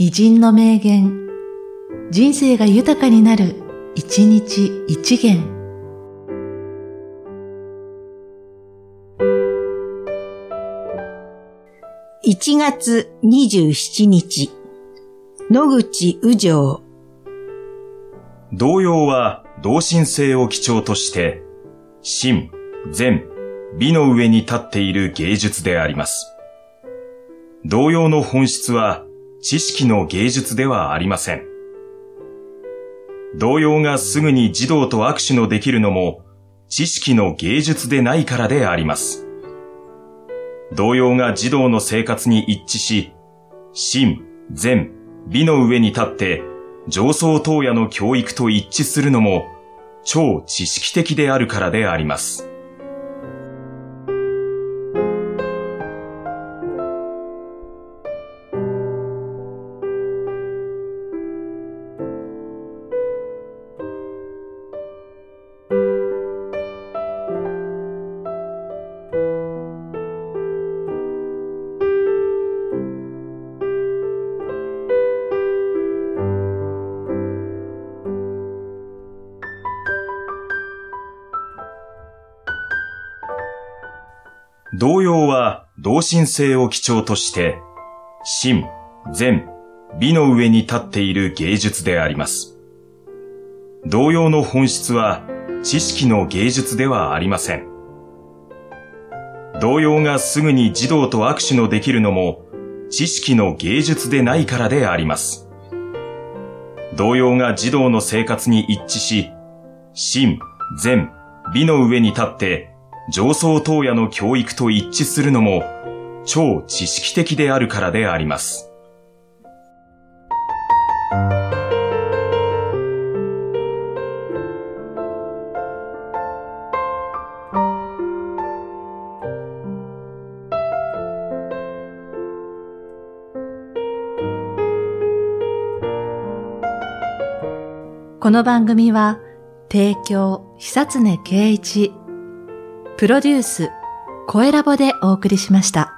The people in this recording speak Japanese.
偉人の名言、人生が豊かになる、一日一元。1月27日、野口宇城。童謡は同心性を基調として、真、善、美の上に立っている芸術であります。童謡の本質は知識の芸術ではありません。童謡がすぐに児童と握手のできるのも知識の芸術でないからであります。童謡が児童の生活に一致し、真、善、美の上に立って上層等野の教育と一致するのも超知識的であるからであります。童謡は同心性を基調として、真、善、美の上に立っている芸術であります。童謡の本質は知識の芸術ではありません。童謡がすぐに児童と握手のできるのも知識の芸術でないからであります。童謡が児童の生活に一致し、真、善、美の上に立って上層等野の教育と一致するのも超知識的であるからであります。この番組は、提供、久常圭一、プロデュース、声ラボでお送りしました。